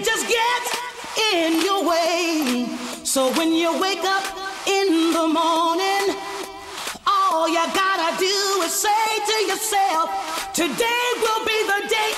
They just get in your way. So when you wake up in the morning, all you gotta do is say to yourself, Today will be the day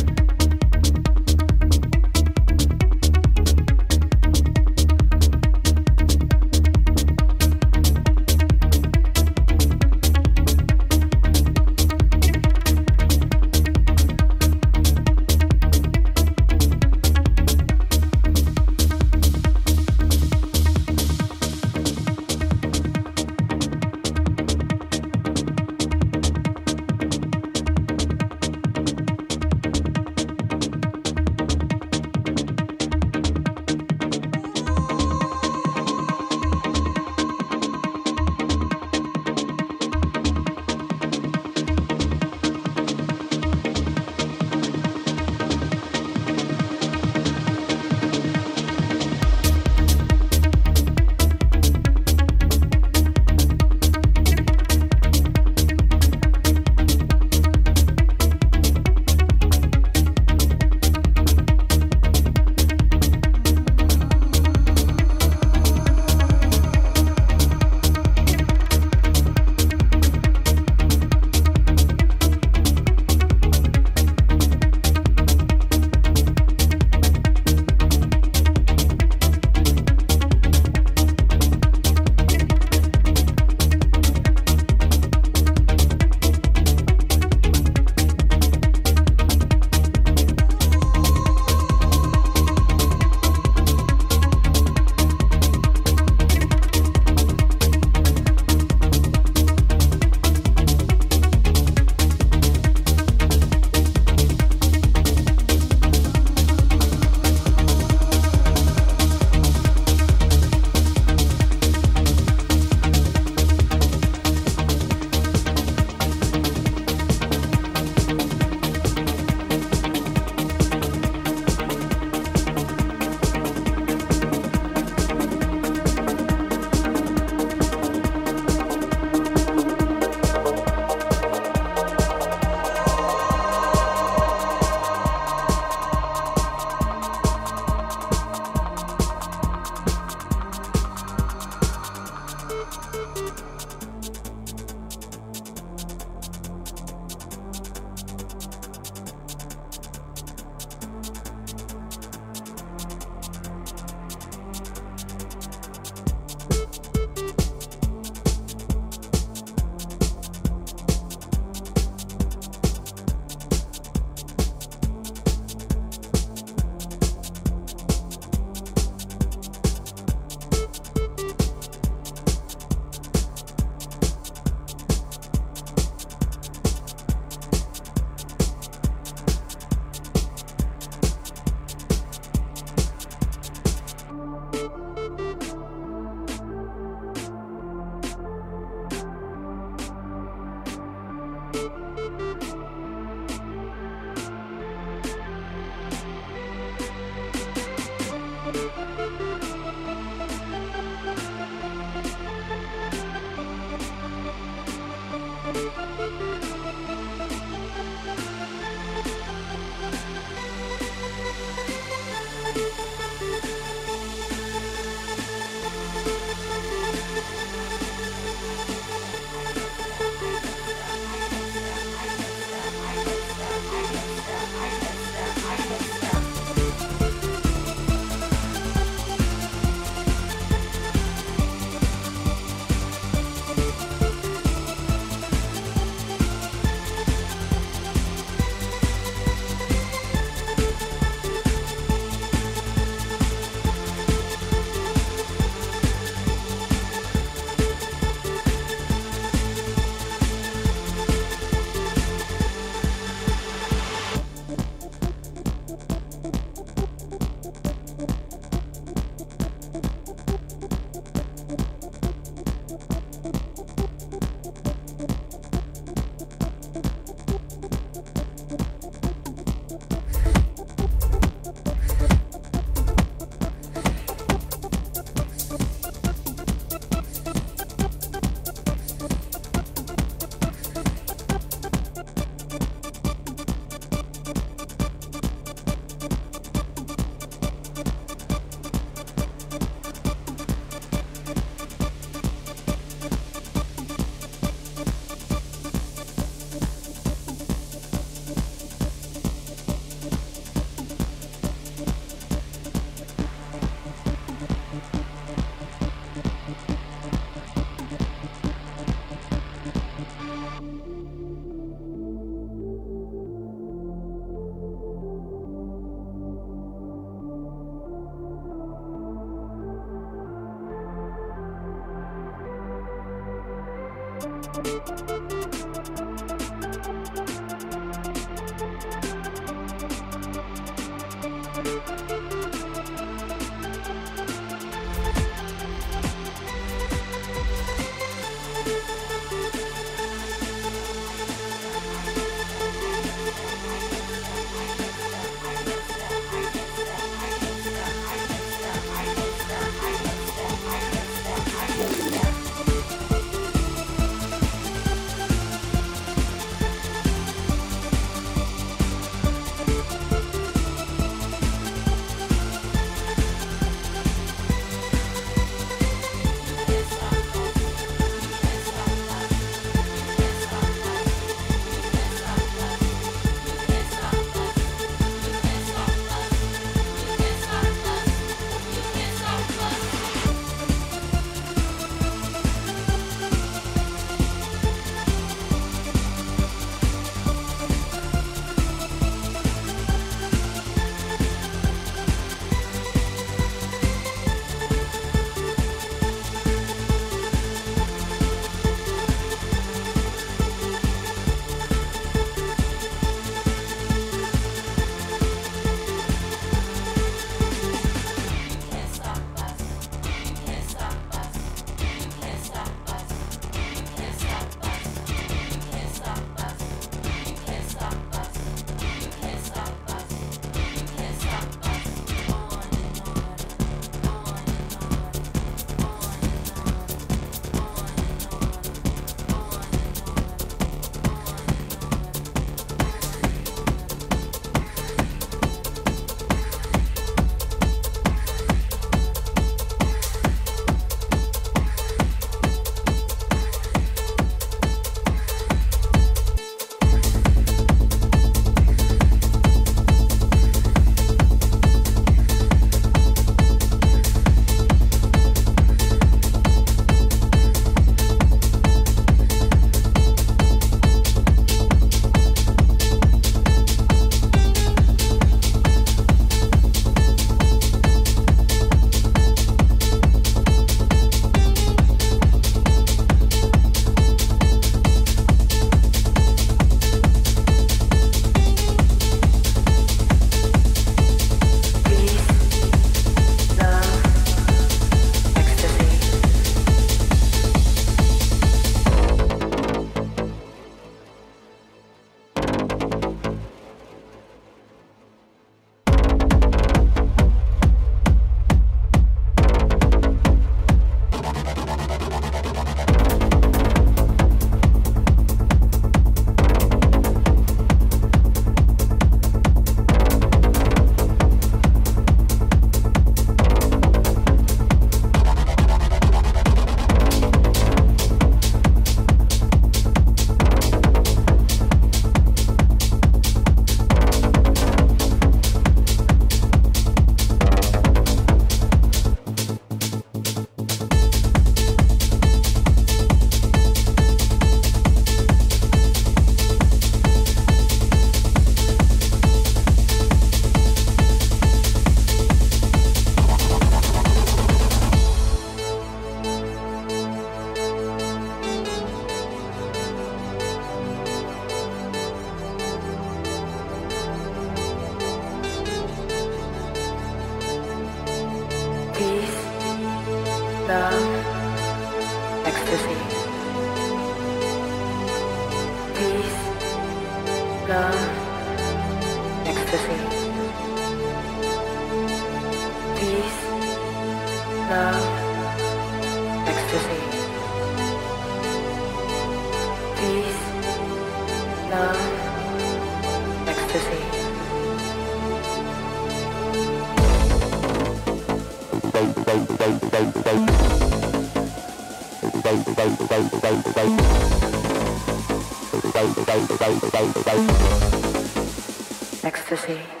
Ecstasy.